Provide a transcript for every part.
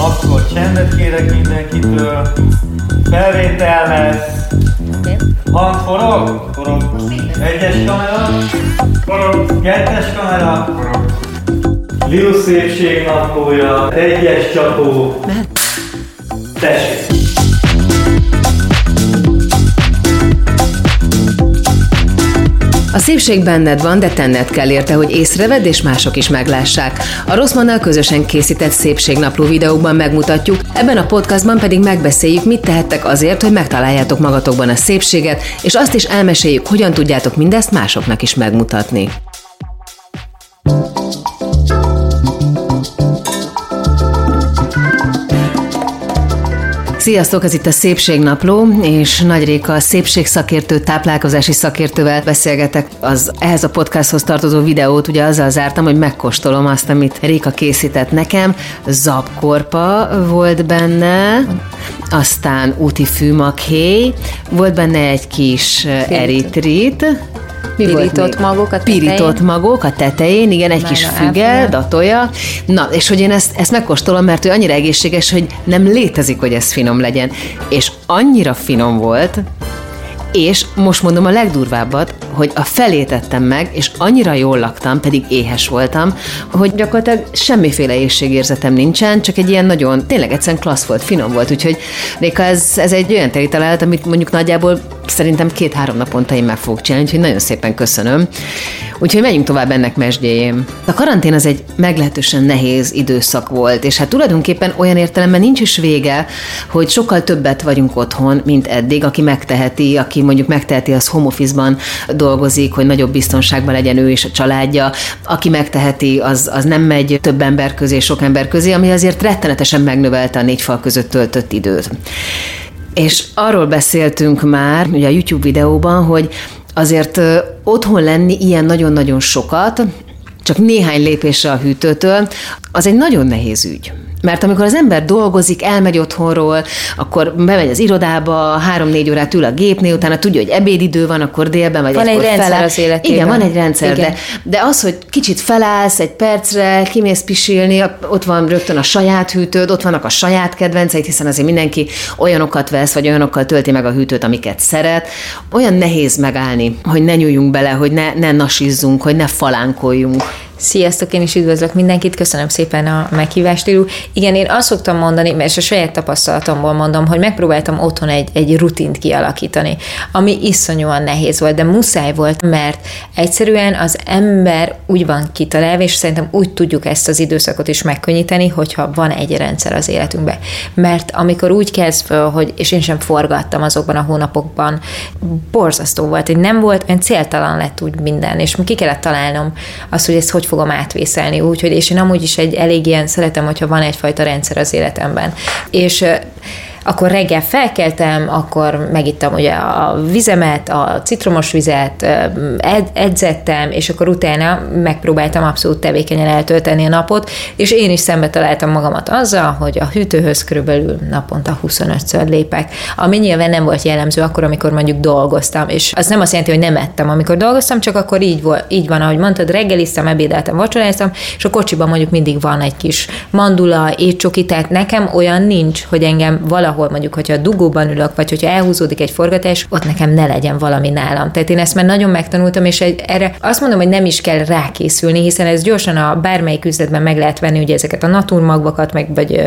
Akkor csendet kérek mindenkitől. Felvétel lesz. Hang forog? Forog. Egyes kamera? Forog. Kettes kamera? Forog. Liu szépség naplója. Egyes csapó. Tessék. A szépség benned van, de tenned kell érte, hogy észrevedd és mások is meglássák. A Rosszmannal közösen készített szépségnapló videókban megmutatjuk, ebben a podcastban pedig megbeszéljük, mit tehettek azért, hogy megtaláljátok magatokban a szépséget, és azt is elmeséljük, hogyan tudjátok mindezt másoknak is megmutatni. Sziasztok, ez itt a Szépségnapló, és Nagy Réka, a szépségszakértő, táplálkozási szakértővel beszélgetek. Az ehhez a podcasthoz tartozó videót ugye azzal zártam, hogy megkóstolom azt, amit Réka készített nekem. Zabkorpa volt benne, aztán úti fűmakhéj, volt benne egy kis eritrit, mi pirított magok a tetején. Pirított magok a tetején, igen, egy Már kis füge, datolja. Na, és hogy én ezt, ezt megkóstolom, mert ő annyira egészséges, hogy nem létezik, hogy ez finom legyen. És annyira finom volt, és most mondom a legdurvábbat, hogy a felét ettem meg, és annyira jól laktam, pedig éhes voltam, hogy gyakorlatilag semmiféle éjségérzetem nincsen, csak egy ilyen nagyon, tényleg egyszerűen klassz volt, finom volt, úgyhogy Réka, ez, ez egy olyan teli találat, amit mondjuk nagyjából szerintem két-három naponta én meg fogok csinálni, úgyhogy nagyon szépen köszönöm. Úgyhogy menjünk tovább ennek mesdjéjén. A karantén az egy meglehetősen nehéz időszak volt, és hát tulajdonképpen olyan értelemben nincs is vége, hogy sokkal többet vagyunk otthon, mint eddig, aki megteheti, aki mondjuk megteheti, az home office-ban dolgozik, hogy nagyobb biztonságban legyen ő és a családja. Aki megteheti, az, az nem megy több ember közé, sok ember közé, ami azért rettenetesen megnövelte a négy fal között töltött időt. És arról beszéltünk már, ugye a YouTube videóban, hogy azért otthon lenni ilyen nagyon-nagyon sokat, csak néhány lépésre a hűtőtől, az egy nagyon nehéz ügy. Mert amikor az ember dolgozik, elmegy otthonról, akkor bemegy az irodába, három-négy órát ül a gépnél, utána tudja, hogy ebédidő van, akkor délben vagy Van egy rendszer felel. az életében. Igen, van egy rendszer, de, de az, hogy kicsit felállsz egy percre, kimész pisilni, ott van rögtön a saját hűtőd, ott vannak a saját kedvenceit, hiszen azért mindenki olyanokat vesz, vagy olyanokkal tölti meg a hűtőt, amiket szeret. Olyan nehéz megállni, hogy ne nyúljunk bele, hogy ne, ne nasizzunk, hogy ne falánkoljunk. Sziasztok, én is üdvözlök mindenkit, köszönöm szépen a meghívást, Lilu. Igen, én azt szoktam mondani, mert a saját tapasztalatomból mondom, hogy megpróbáltam otthon egy, egy rutint kialakítani, ami iszonyúan nehéz volt, de muszáj volt, mert egyszerűen az ember úgy van kitalálva, és szerintem úgy tudjuk ezt az időszakot is megkönnyíteni, hogyha van egy rendszer az életünkben. Mert amikor úgy kezd föl, hogy, és én sem forgattam azokban a hónapokban, borzasztó volt, hogy nem volt, olyan céltalan lett úgy minden, és ki kellett találnom azt, hogy ezt hogy fogom átvészelni. Úgyhogy, és én amúgy is egy elég ilyen szeretem, hogyha van egyfajta rendszer az életemben. És akkor reggel felkeltem, akkor megittam ugye a vizemet, a citromos vizet, ed- edzettem, és akkor utána megpróbáltam abszolút tevékenyen eltölteni a napot, és én is szembe találtam magamat azzal, hogy a hűtőhöz körülbelül naponta 25-ször lépek, ami nyilván nem volt jellemző akkor, amikor mondjuk dolgoztam, és az nem azt jelenti, hogy nem ettem, amikor dolgoztam, csak akkor így, volt, így van, ahogy mondtad, reggeliztem, ebédeltem, vacsoráztam, és a kocsiban mondjuk mindig van egy kis mandula, étcsoki, tehát nekem olyan nincs, hogy engem vala valahol mondjuk, hogyha dugóban ülök, vagy hogyha elhúzódik egy forgatás, ott nekem ne legyen valami nálam. Tehát én ezt már nagyon megtanultam, és erre azt mondom, hogy nem is kell rákészülni, hiszen ez gyorsan a bármelyik üzletben meg lehet venni, ugye ezeket a naturmagvakat, meg vagy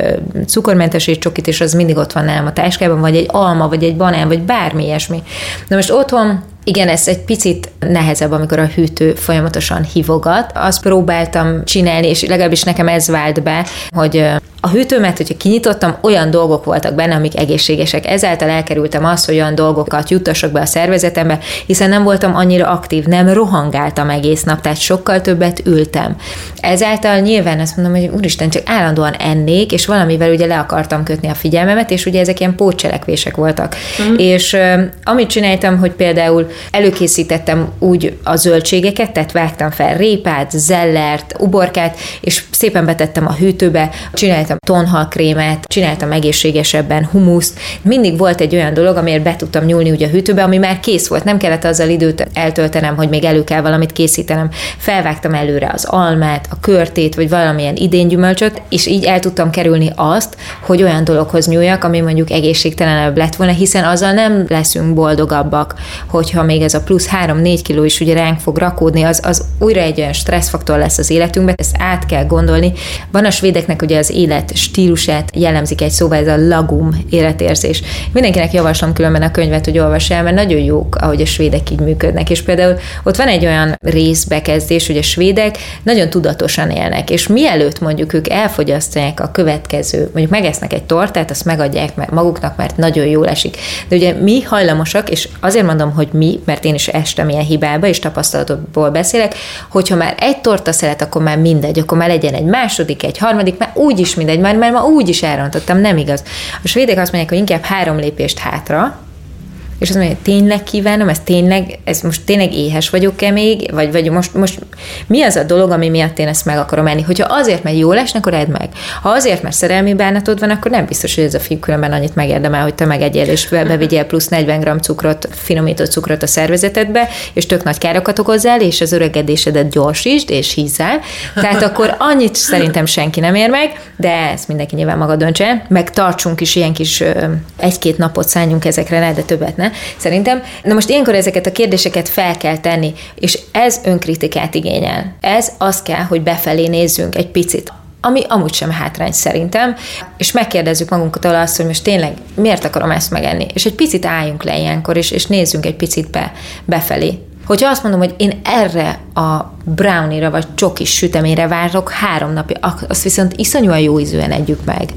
cukormentes és csokit, és az mindig ott van nálam a táskában, vagy egy alma, vagy egy banán, vagy bármi ilyesmi. Na most otthon igen, ez egy picit nehezebb, amikor a hűtő folyamatosan hívogat. Azt próbáltam csinálni, és legalábbis nekem ez vált be, hogy a hűtőmet, hogyha kinyitottam, olyan dolgok voltak benne, amik egészségesek. Ezáltal elkerültem azt, hogy olyan dolgokat juttassak be a szervezetembe, hiszen nem voltam annyira aktív, nem rohangáltam egész nap, tehát sokkal többet ültem. Ezáltal nyilván azt mondom, hogy úristen, csak állandóan ennék, és valamivel ugye le akartam kötni a figyelmemet, és ugye ezek ilyen pótcselekvések voltak. Mm. És amit csináltam, hogy például előkészítettem úgy a zöldségeket, tehát vágtam fel répát, zellert, uborkát, és szépen betettem a hűtőbe, csináltam csináltam tonhalkrémet, csináltam egészségesebben humuszt. Mindig volt egy olyan dolog, amiért be tudtam nyúlni ugye a hűtőbe, ami már kész volt. Nem kellett azzal időt eltöltenem, hogy még elő kell valamit készítenem. Felvágtam előre az almát, a körtét, vagy valamilyen idéngyümölcsöt, és így el tudtam kerülni azt, hogy olyan dologhoz nyúljak, ami mondjuk egészségtelenebb lett volna, hiszen azzal nem leszünk boldogabbak, hogyha még ez a plusz 3-4 kiló is ugye ránk fog rakódni, az, az újra egy olyan stresszfaktor lesz az életünkben, ezt át kell gondolni. Van a svédeknek ugye az élet stílusát jellemzik egy szóval, ez a lagum életérzés. Mindenkinek javaslom különben a könyvet, hogy olvass el, mert nagyon jók, ahogy a svédek így működnek. És például ott van egy olyan részbekezdés, hogy a svédek nagyon tudatosan élnek, és mielőtt mondjuk ők elfogyasztják a következő, mondjuk megesznek egy tortát, azt megadják maguknak, mert nagyon jól esik. De ugye mi hajlamosak, és azért mondom, hogy mi, mert én is estem ilyen hibába, és tapasztalatból beszélek, hogyha már egy torta szeret, akkor már mindegy, akkor már legyen egy második, egy harmadik, már úgy is mindegy, már, már ma úgy is elrontottam, nem igaz. A svédek azt mondják, hogy inkább három lépést hátra, és azt mondja, tényleg kívánom, ez tényleg, ez most tényleg éhes vagyok-e még, vagy, vagy most, most mi az a dolog, ami miatt én ezt meg akarom enni? Hogyha azért, mert jól esnek, akkor edd meg. Ha azért, mert szerelmi bánatod van, akkor nem biztos, hogy ez a fiú különben annyit megérdemel, hogy te megegyél és bevigyél plusz 40 g cukrot, finomított cukrot a szervezetedbe, és tök nagy károkat okozzál, és az öregedésedet gyorsítsd, és hízzál. Tehát akkor annyit szerintem senki nem ér meg, de ezt mindenki nyilván maga döntse, meg tartsunk is ilyen kis egy-két napot szálljunk ezekre, de többet ne szerintem. Na most ilyenkor ezeket a kérdéseket fel kell tenni, és ez önkritikát igényel. Ez az kell, hogy befelé nézzünk egy picit ami amúgy sem hátrány szerintem, és megkérdezzük magunkat azt, hogy most tényleg miért akarom ezt megenni, és egy picit álljunk le ilyenkor, és, és nézzünk egy picit be, befelé. Hogyha azt mondom, hogy én erre a brownie-ra vagy csokis süteményre várok három napja, azt viszont iszonyúan jó ízűen együk meg.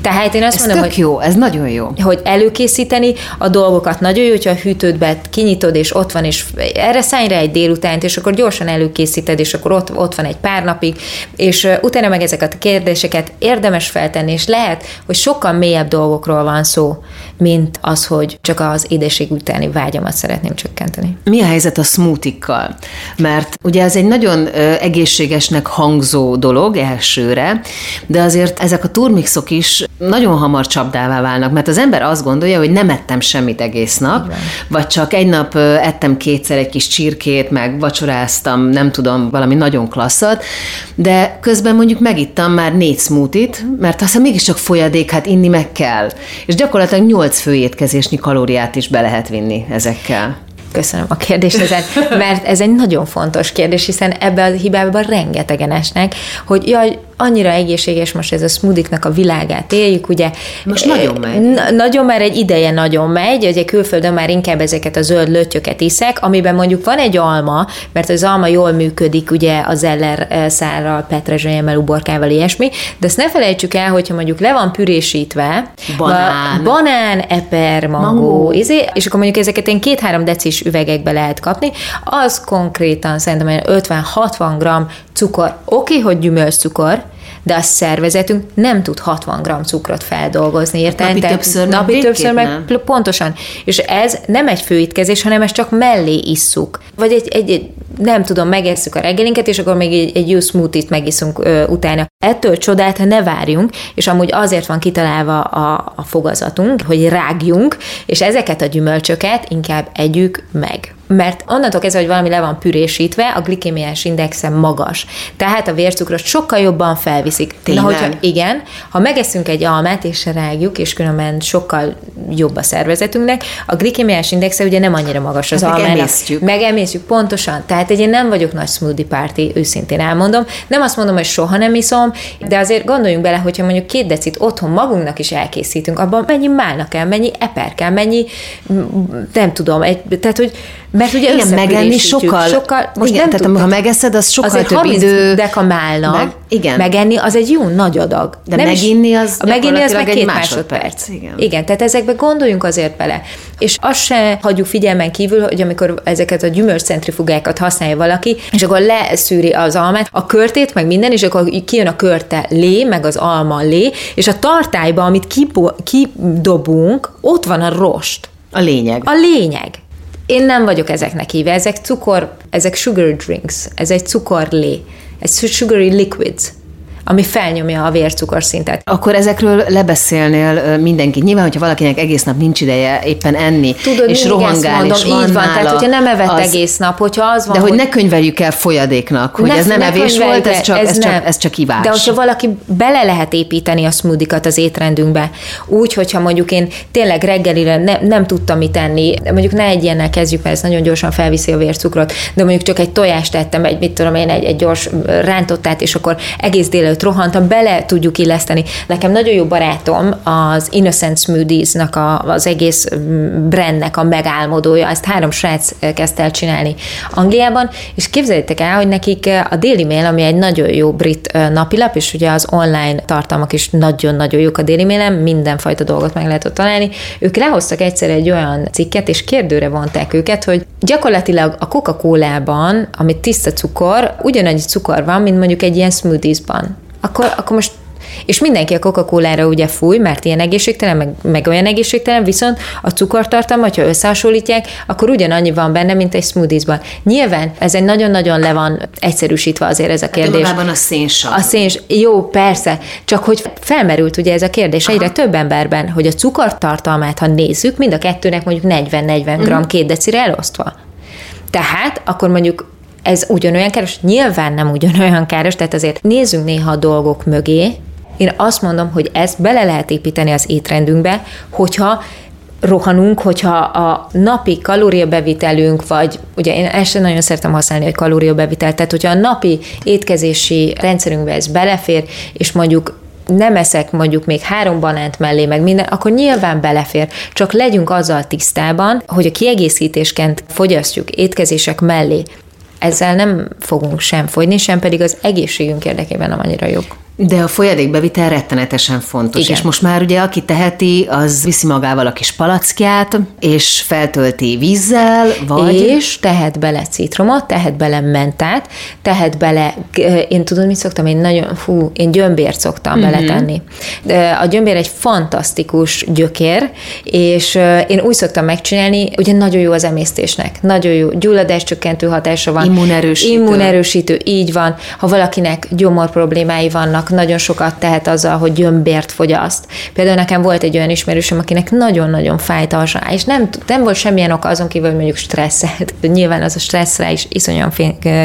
Tehát én azt ez mondom, hogy jó, ez nagyon jó. Hogy előkészíteni a dolgokat nagyon jó, hogyha a hűtődbe kinyitod, és ott van, és erre szállj rá egy délutánt, és akkor gyorsan előkészíted, és akkor ott, ott van egy pár napig, és utána meg ezeket a kérdéseket érdemes feltenni, és lehet, hogy sokkal mélyebb dolgokról van szó, mint az, hogy csak az édesség utáni vágyamat szeretném csökkenteni. Mi a helyzet a smoothie Mert ugye ez egy nagyon egészségesnek hangzó dolog elsőre, de azért ezek a turmixok is nagyon hamar csapdává válnak, mert az ember azt gondolja, hogy nem ettem semmit egész nap, Igen. vagy csak egy nap ettem kétszer egy kis csirkét, meg vacsoráztam, nem tudom, valami nagyon klasszat, de közben mondjuk megittam már négy smoothie mert aztán mégiscsak folyadék, hát inni meg kell. És gyakorlatilag nyolc főétkezésnyi kalóriát is be lehet vinni ezekkel. Köszönöm a kérdést ezen, mert ez egy nagyon fontos kérdés, hiszen ebbe a hibába rengetegen esnek, hogy jaj, annyira egészséges most ez a smoothie a világát éljük, ugye. Most nagyon megy. Na, nagyon már egy ideje nagyon megy, ugye külföldön már inkább ezeket a zöld lötyöket iszek, amiben mondjuk van egy alma, mert az alma jól működik, ugye az eller eh, szárral, petrezselyemmel, uborkával, ilyesmi, de ezt ne felejtsük el, hogyha mondjuk le van pürésítve, banán, banán eper, mangó, izé, és akkor mondjuk ezeket én két-három decis üvegekbe lehet kapni, az konkrétan szerintem 50-60 g cukor. Oké, okay, hogy gyümölcscukor, de a szervezetünk nem tud 60 g cukrot feldolgozni, érted? Napi többször Napi többször meg nem. pontosan. És ez nem egy főétkezés, hanem ez csak mellé isszuk. Vagy egy, egy, egy nem tudom, megesszük a reggelinket, és akkor még egy, egy jó smoothie-t megiszunk ö, utána. Ettől csodát ne várjunk, és amúgy azért van kitalálva a, a fogazatunk, hogy rágjunk, és ezeket a gyümölcsöket inkább együk meg mert onnantól kezdve, hogy valami le van pürésítve, a glikémiás indexem magas. Tehát a vércukrot sokkal jobban felviszik. Tényleg? Na, hogyha igen, ha megeszünk egy almát és rágjuk, és különben sokkal jobb a szervezetünknek, a glikémiás indexe ugye nem annyira magas az hát almának. Megemésztjük. Megemésztjük, pontosan. Tehát én nem vagyok nagy smoothie party, őszintén elmondom. Nem azt mondom, hogy soha nem iszom, de azért gondoljunk bele, hogyha mondjuk két decit otthon magunknak is elkészítünk, abban mennyi málna kell, mennyi eper kell, mennyi, nem tudom, egy, tehát hogy mert ugye igen, megenni sokkal, sokkal most igen, nem tehát ha megeszed, az sokkal azért több idő. dekamálna, meg, igen. megenni az egy jó nagy adag. De nem meginni az a meginni az meg két másodperc. másodperc. Igen. igen, tehát ezekbe gondoljunk azért bele. És azt se hagyjuk figyelmen kívül, hogy amikor ezeket a gyümölcscentrifugákat használja valaki, és akkor leszűri az almát, a körtét, meg minden, és akkor kijön a körte lé, meg az alma lé, és a tartályba, amit kidobunk, ott van a rost. A lényeg. A lényeg. Én nem vagyok ezeknek híve, ezek cukor, ezek sugar drinks, ez egy cukorlé, ez sugary liquids, ami felnyomja a vércukorszintet. Akkor ezekről lebeszélnél mindenki. Nyilván, hogyha valakinek egész nap nincs ideje éppen enni, Tudod, és rohangál, mondom, és van így van, nála, tehát hogyha nem evett az, egész nap, hogyha az van, De hogy, hogy ne könyveljük el folyadéknak, hogy ne, ez nem ne evés volt, ez csak, ez, ez, csak, ez csak ivás. De hogyha valaki bele lehet építeni a smoothikat az étrendünkbe, úgy, hogyha mondjuk én tényleg reggelire ne, nem tudtam mit enni, mondjuk ne egy ilyennel kezdjük, mert ez nagyon gyorsan felviszi a vércukrot, de mondjuk csak egy tojást tettem, egy, mit tudom én, egy, egy gyors rántottát, és akkor egész délelőtt rohantam, bele tudjuk illeszteni. Nekem nagyon jó barátom az Innocent Smoothies-nak a, az egész brandnek a megálmodója, ezt három srác kezdte el csinálni Angliában, és képzeljétek el, hogy nekik a Daily Mail, ami egy nagyon jó brit napilap, és ugye az online tartalmak is nagyon-nagyon jók a Daily Mail-en, mindenfajta dolgot meg lehet ott találni, ők lehoztak egyszer egy olyan cikket, és kérdőre vonták őket, hogy gyakorlatilag a Coca-Colában, amit tiszta cukor, ugyanannyi cukor van, mint mondjuk egy ilyen smoothiesban. Akkor, akkor most és mindenki a Coca-Cola-ra ugye fúj, mert ilyen egészségtelen, meg, meg olyan egészségtelen, viszont a cukortartalma, ha összehasonlítják, akkor ugyanannyi van benne, mint egy smoothiesban. Nyilván ez egy nagyon-nagyon le van egyszerűsítve azért ez a kérdés. Hát a szénsav. A szén, jó, persze, csak hogy felmerült ugye ez a kérdés Aha. egyre több emberben, hogy a cukortartalmát, ha nézzük, mind a kettőnek mondjuk 40-40 gram uh-huh. két decire elosztva. Tehát akkor mondjuk ez ugyanolyan káros? Nyilván nem ugyanolyan káros, tehát azért nézzünk néha a dolgok mögé, én azt mondom, hogy ezt bele lehet építeni az étrendünkbe, hogyha rohanunk, hogyha a napi kalóriabevitelünk, vagy ugye én ezt sem nagyon szeretem használni, hogy kalóriabevitelt, tehát hogyha a napi étkezési rendszerünkbe ez belefér, és mondjuk nem eszek mondjuk még három banánt mellé, meg minden, akkor nyilván belefér. Csak legyünk azzal tisztában, hogy a kiegészítésként fogyasztjuk étkezések mellé. Ezzel nem fogunk sem fogyni, sem pedig az egészségünk érdekében nem annyira jók. De a folyadékbevitel rettenetesen fontos, Igen. és most már ugye aki teheti, az viszi magával a kis palackját, és feltölti vízzel, vagy... És tehet bele citromot, tehet bele mentát, tehet bele, én tudod, mit szoktam? Én nagyon, fú, én gyömbért szoktam mm-hmm. beletenni. De a gyömbér egy fantasztikus gyökér, és én úgy szoktam megcsinálni, ugye nagyon jó az emésztésnek, nagyon jó gyulladáscsökkentő hatása van. Immunerősítő. Immunerősítő, így van. Ha valakinek gyomor problémái vannak, nagyon sokat tehet azzal, hogy gyömbért fogyaszt. Például nekem volt egy olyan ismerősöm, akinek nagyon-nagyon fájt a hasonló, és nem, nem volt semmilyen oka azon kívül, hogy mondjuk stresszelt. Nyilván az a stresszre is iszonyan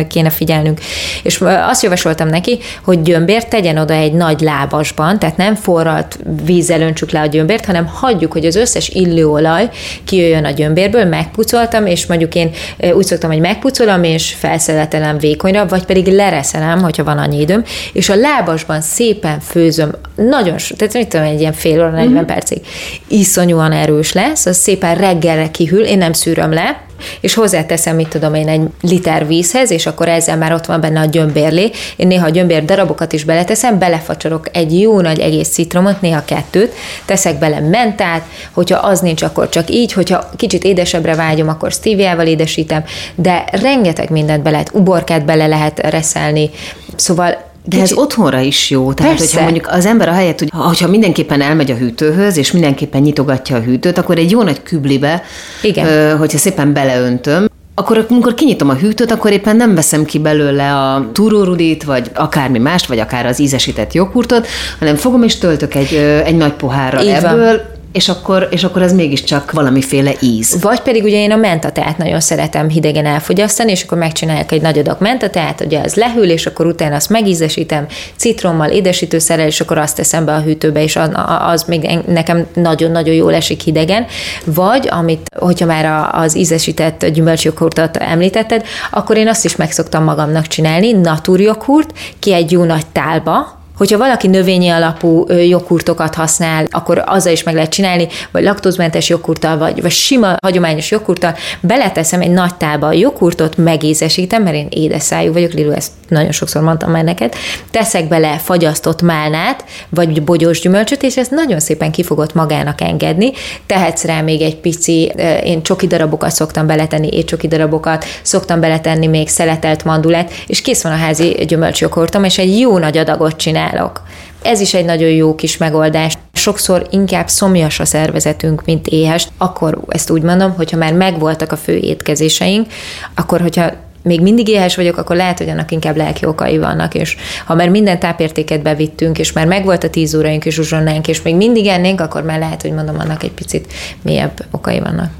kéne figyelnünk. És azt javasoltam neki, hogy gyömbért tegyen oda egy nagy lábasban, tehát nem forralt vízzel öntsük le a gyömbért, hanem hagyjuk, hogy az összes illóolaj kijöjjön a gyömbérből, megpucoltam, és mondjuk én úgy szoktam, hogy megpucolom, és felszeletelem vékonyra, vagy pedig lereszelem, hogyha van annyi időm, és a lábasban van, szépen főzöm, nagyon, tehát mit tudom, egy ilyen fél óra, 40 mm. percig, iszonyúan erős lesz, az szépen reggelre kihűl, én nem szűröm le, és hozzáteszem, mit tudom én, egy liter vízhez, és akkor ezzel már ott van benne a gyömbérlé. Én néha a gyömbér darabokat is beleteszem, belefacsorok egy jó nagy egész citromot, néha kettőt, teszek bele mentát, hogyha az nincs, akkor csak így, hogyha kicsit édesebbre vágyom, akkor stevia édesítem, de rengeteg mindent be lehet, uborkát bele lehet reszelni, szóval de ez otthonra is jó. Tehát, Persze. hogyha mondjuk az ember a helyet, hogy hogyha mindenképpen elmegy a hűtőhöz, és mindenképpen nyitogatja a hűtőt, akkor egy jó nagy küblibe, Igen. hogyha szépen beleöntöm, akkor amikor kinyitom a hűtőt, akkor éppen nem veszem ki belőle a túrórudit, vagy akármi mást, vagy akár az ízesített joghurtot, hanem fogom és töltök egy, egy nagy pohárral Így ebből, van és akkor, és akkor ez mégiscsak valamiféle íz. Vagy pedig ugye én a mentateát nagyon szeretem hidegen elfogyasztani, és akkor megcsinálják egy nagy adag mentateát, ugye az lehűl, és akkor utána azt megízesítem citrommal, édesítőszerrel, és akkor azt teszem be a hűtőbe, és az még nekem nagyon-nagyon jól esik hidegen. Vagy, amit, hogyha már az ízesített gyümölcsjoghurtot említetted, akkor én azt is megszoktam magamnak csinálni, naturjoghurt, ki egy jó nagy tálba, Hogyha valaki növényi alapú joghurtokat használ, akkor azzal is meg lehet csinálni, vagy laktózmentes joghurttal, vagy, vagy sima, hagyományos joghurttal, beleteszem egy nagy tába a joghurtot, megízesítem, mert én édes szájú vagyok, Lilu, ezt nagyon sokszor mondtam már neked, teszek bele fagyasztott málnát, vagy bogyós gyümölcsöt, és ezt nagyon szépen ki fogod magának engedni. Tehetsz rá még egy pici, én csoki darabokat szoktam beletenni, étcsoki darabokat, szoktam beletenni még szeletelt mandulát, és kész van a házi gyümölcsjoghurtom, és egy jó nagy adagot csinál csinálok. Ez is egy nagyon jó kis megoldás. Sokszor inkább szomjas a szervezetünk, mint éhes. Akkor ezt úgy mondom, hogyha már megvoltak a fő étkezéseink, akkor hogyha még mindig éhes vagyok, akkor lehet, hogy annak inkább lelki okai vannak, és ha már minden tápértéket bevittünk, és már megvolt a tíz óraink és uzsonnánk, és még mindig ennénk, akkor már lehet, hogy mondom, annak egy picit mélyebb okai vannak.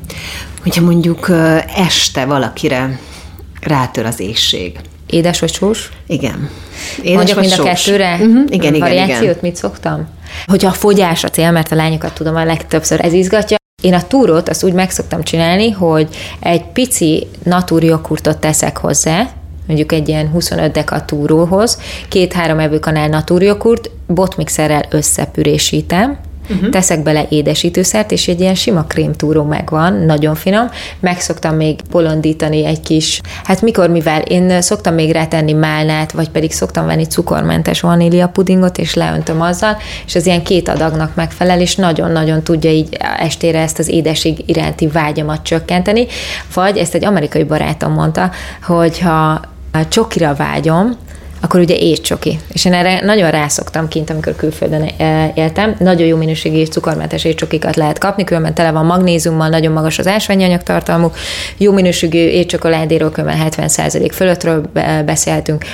Hogyha mondjuk este valakire rátör az éjség. Édes vagy sós? Igen. Édes Mondjuk mind a kettőre? Uh-huh. Igen, igen, Variációt igen. mit szoktam? Hogyha a fogyás a cél, mert a lányokat tudom a legtöbbször ez izgatja, én a túrót azt úgy meg szoktam csinálni, hogy egy pici natúrjoghurtot teszek hozzá, mondjuk egy ilyen 25 deka túróhoz, két-három evőkanál natúrjoghurt, botmixerrel összepürésítem, Uh-huh. Teszek bele édesítőszert, és egy ilyen sima krémtúró megvan, nagyon finom. Meg szoktam még bolondítani egy kis, hát mikor, mivel én szoktam még rátenni málnát, vagy pedig szoktam venni cukormentes vanília pudingot, és leöntöm azzal, és az ilyen két adagnak megfelel, és nagyon-nagyon tudja így estére ezt az édeség iránti vágyamat csökkenteni. Vagy ezt egy amerikai barátom mondta, hogy ha csokira vágyom, akkor ugye étcsoki. És én erre nagyon rászoktam kint, amikor külföldön e, éltem. Nagyon jó minőségű és cukormentes étcsokikat lehet kapni, különben tele van magnéziummal, nagyon magas az ásványi anyagtartalmuk, jó minőségű étcsokoládéról, különben 70% fölöttről beszéltünk,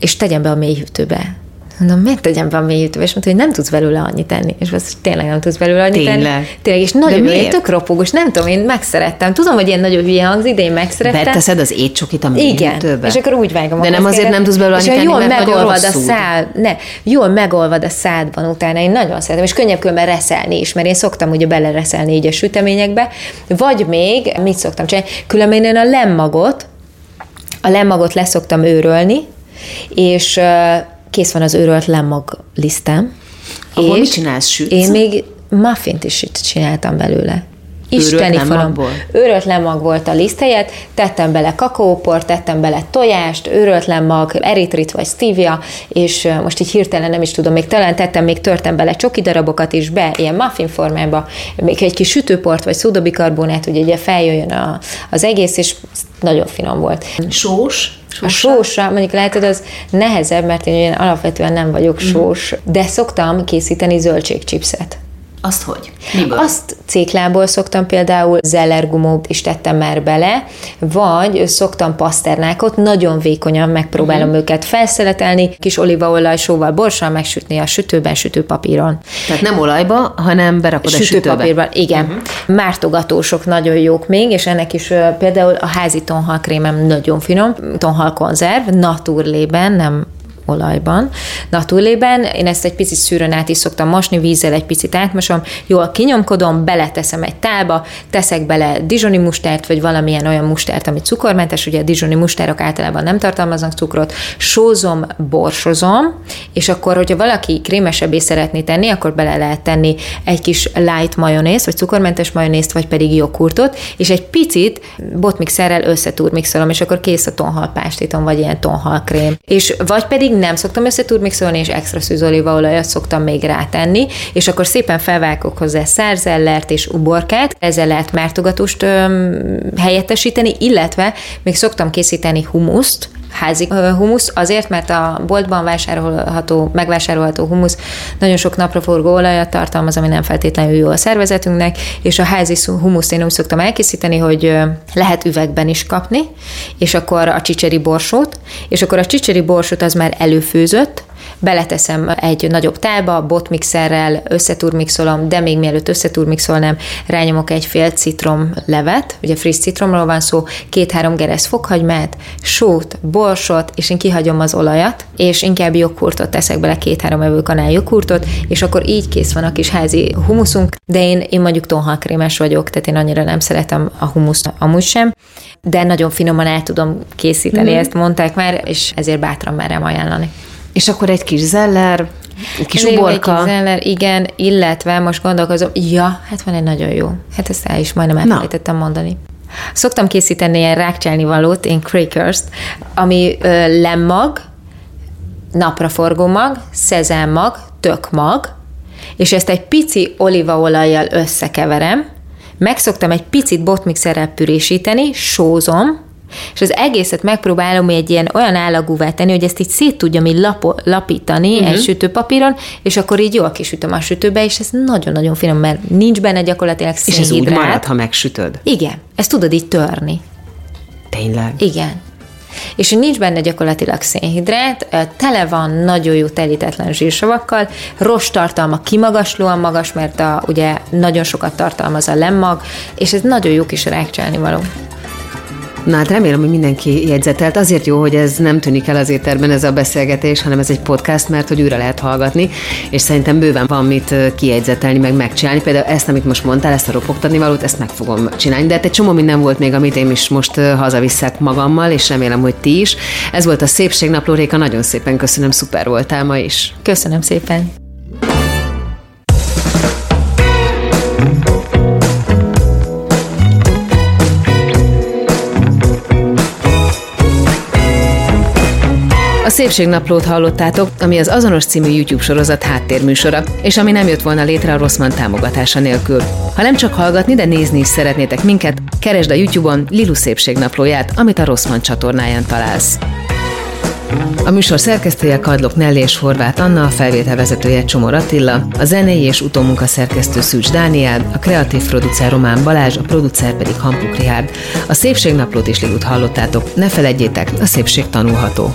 és tegyen be a mélyhűtőbe Mondom, miért tegyem be a mély YouTube? És mondta, hogy nem tudsz belőle annyit tenni. És azt tényleg nem tudsz belőle annyit tényleg. tenni. Tényleg. És nagyon jó, tök ropogós, nem tudom, én megszerettem. Tudom, hogy ilyen nagyon hülye hangzik, de én megszerettem. Beteszed az étcsokit a mély Igen, és akkor úgy vágom. De nem azért nem tudsz belőle annyit tenni, jól mert megolvad a szád, ne, jól megolvad a szádban utána, én nagyon szeretem, és könnyebb különben reszelni is, mert én szoktam ugye belereszelni így a süteményekbe, vagy még, mit szoktam csinálni, különben én a lemmagot, a lemmagot leszoktam őrölni, és kész van az őrölt lemag lisztem. Abból mit csinálsz, sütsz? Én még muffint is csináltam belőle. Isteni falom. Őrölt lemag volt a liszt helyett, tettem bele kakaóport, tettem bele tojást, őrölt lemag, eritrit vagy stevia, és most így hirtelen nem is tudom, még talán tettem, még törtem bele csoki darabokat is be, ilyen muffin formába, még egy kis sütőport vagy szódabikarbonát, hogy ugye feljöjjön a, az egész, és nagyon finom volt. Sós? A sósra, mondjuk lehet, hogy az nehezebb, mert én alapvetően nem vagyok mhm. sós, de szoktam készíteni zöldségcsipszet. Azt hogy? Miből? Azt céklából szoktam például zellergumót is tettem már bele, vagy szoktam paszternákot, nagyon vékonyan megpróbálom uh-huh. őket felszeletelni, kis olívaolaj, sóval, borssal megsütni a sütőben, sütőpapíron. Tehát nem olajba, hanem berakod a sütőbe. igen. Uh-huh. Mártogatósok nagyon jók még, és ennek is például a házi tonhalkrémem nagyon finom, tonhal konzerv, naturlében, nem olajban, natúrlében. Én ezt egy picit szűrön át is szoktam mosni, vízzel egy picit átmosom, jól kinyomkodom, beleteszem egy tálba, teszek bele dizsoni mustárt, vagy valamilyen olyan mustárt, ami cukormentes, ugye a dizsoni mustárok általában nem tartalmaznak cukrot, sózom, borsozom, és akkor, hogyha valaki krémesebbé szeretné tenni, akkor bele lehet tenni egy kis light majonézt, vagy cukormentes majonézt, vagy pedig joghurtot, és egy picit botmixerrel összetúrmixolom, és akkor kész a tonhal pástétom, vagy ilyen tonhal krém. És vagy pedig még nem szoktam összeturmixolni, és extra szűz olívaolajat szoktam még rátenni, és akkor szépen felvágok hozzá szárzellert és uborkát, ezzel lehet mártogatóst helyettesíteni, illetve még szoktam készíteni humuszt, házi humusz, azért, mert a boltban vásárolható, megvásárolható humusz nagyon sok napraforgó olajat tartalmaz, ami nem feltétlenül jó a szervezetünknek, és a házi humuszt én úgy szoktam elkészíteni, hogy lehet üvegben is kapni, és akkor a csicseri borsót, és akkor a csicseri borsót az már előfőzött, beleteszem egy nagyobb tálba, botmixerrel összeturmixolom, de még mielőtt összeturmixolnám, rányomok egy fél citrom levet, ugye friss citromról van szó, két-három geresz fokhagymát, sót, borsot, és én kihagyom az olajat, és inkább joghurtot teszek bele, két-három evőkanál joghurtot, és akkor így kész van a kis házi humuszunk, de én, én mondjuk tonhalkrémes vagyok, tehát én annyira nem szeretem a humuszt amúgy sem, de nagyon finoman el tudom készíteni, mm. ezt mondták már, és ezért bátran merem ajánlani. És akkor egy kis zeller, egy kis Elég uborka. Egy kis zeller, igen, illetve most gondolkozom, ja, hát van egy nagyon jó. Hát ezt el is majdnem elfelejtettem mondani. Szoktam készíteni ilyen rákcsálni valót, én crackers ami ö, lemmag, napraforgó mag, szezámmag, tökmag, és ezt egy pici olívaolajjal összekeverem, megszoktam egy picit botmixerrel pürésíteni, sózom, és az egészet megpróbálom egy ilyen olyan állagúvá tenni, hogy ezt így szét tudjam így lapo, lapítani uh-huh. egy sütőpapíron, és akkor így jól kisütöm a sütőbe, és ez nagyon-nagyon finom, mert nincs benne gyakorlatilag szénhidrát. És ez úgy marad, ha megsütöd? Igen, ezt tudod így törni. Tényleg? Igen. És hogy nincs benne gyakorlatilag szénhidrát, tele van nagyon jó telítetlen zsírsavakkal, rost tartalma kimagaslóan magas, mert a, ugye nagyon sokat tartalmaz a lemmag, és ez nagyon jó kis rákcsálni való. Na hát remélem, hogy mindenki jegyzetelt. Azért jó, hogy ez nem tűnik el az éterben ez a beszélgetés, hanem ez egy podcast, mert hogy újra lehet hallgatni, és szerintem bőven van mit kiegyzetelni, meg megcsinálni. Például ezt, amit most mondtál, ezt a ropogtatni valót, ezt meg fogom csinálni. De hát egy csomó minden volt még, amit én is most hazaviszek magammal, és remélem, hogy ti is. Ez volt a Szépségnapló, Réka, nagyon szépen köszönöm, szuper voltál ma is. Köszönöm szépen. Szépségnaplót hallottátok, ami az azonos című YouTube sorozat háttérműsora, és ami nem jött volna létre a Rosszman támogatása nélkül. Ha nem csak hallgatni, de nézni is szeretnétek minket, keresd a YouTube-on Lilu Szépségnaplóját, amit a Rosszman csatornáján találsz. A műsor szerkesztője Kadlok Nelly és Horváth Anna, a felvételvezetője Csomor Attila, a zenei és utómunka szerkesztő Szűcs Dániel, a kreatív producer Román Balázs, a producer pedig Hampuk Rihárd. A Szépségnaplót is Lilut hallottátok. Ne felejtjétek, a szépség tanulható.